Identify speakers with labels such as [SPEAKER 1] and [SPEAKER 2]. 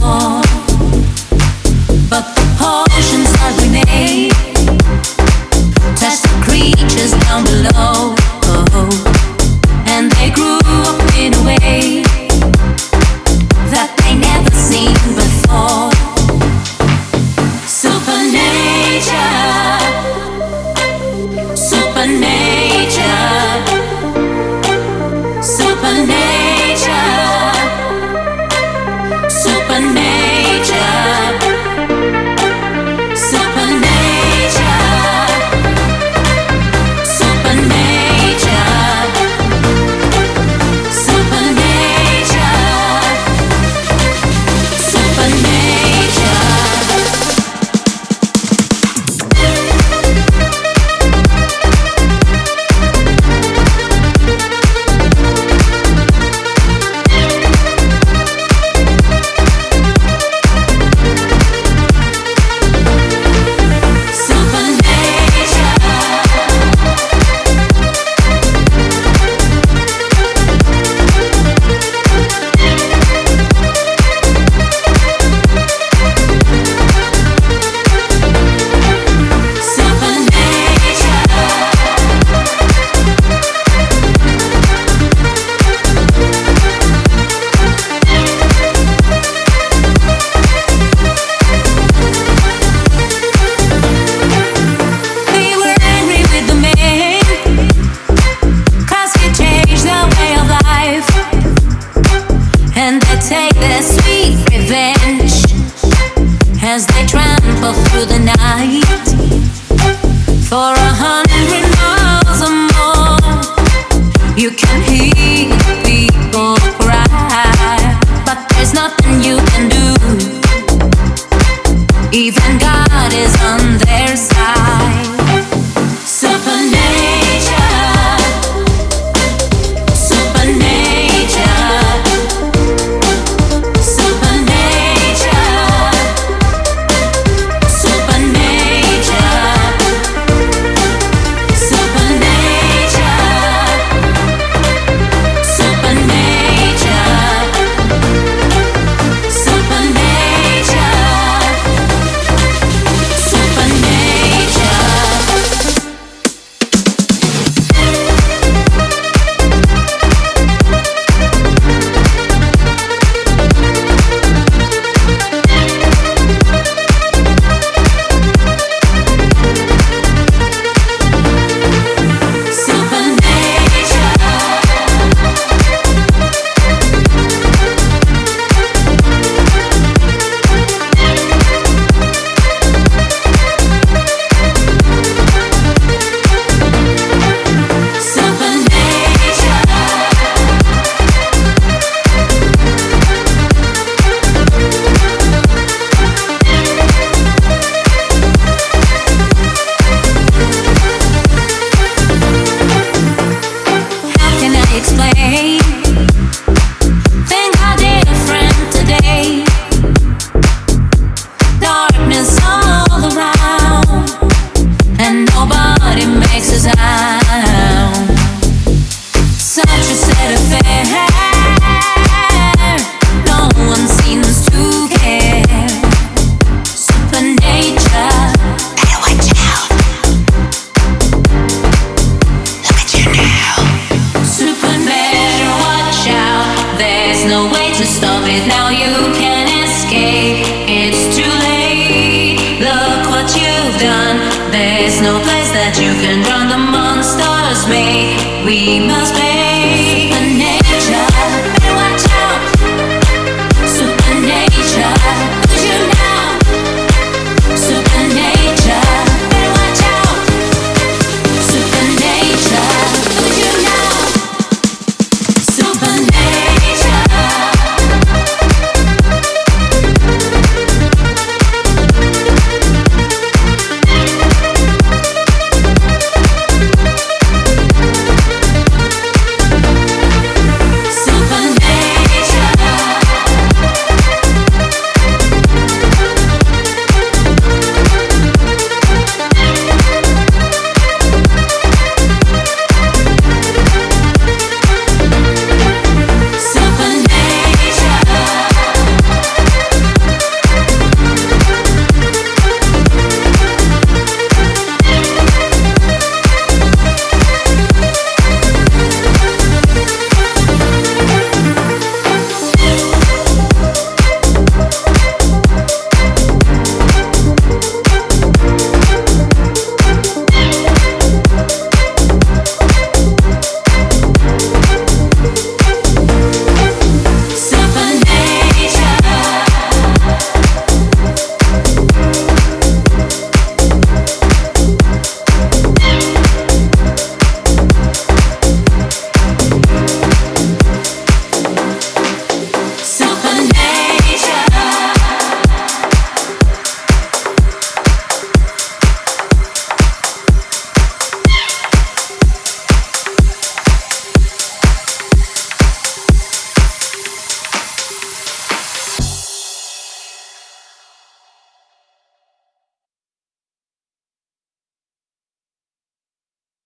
[SPEAKER 1] more. even nobody makes a sound. Such a affair. No one seems to care. Better watch out. Super watch out. There's no way to stop it now. You can't escape. It's too late. Look what you've done. There's no place that you can run the monsters made. We must pay.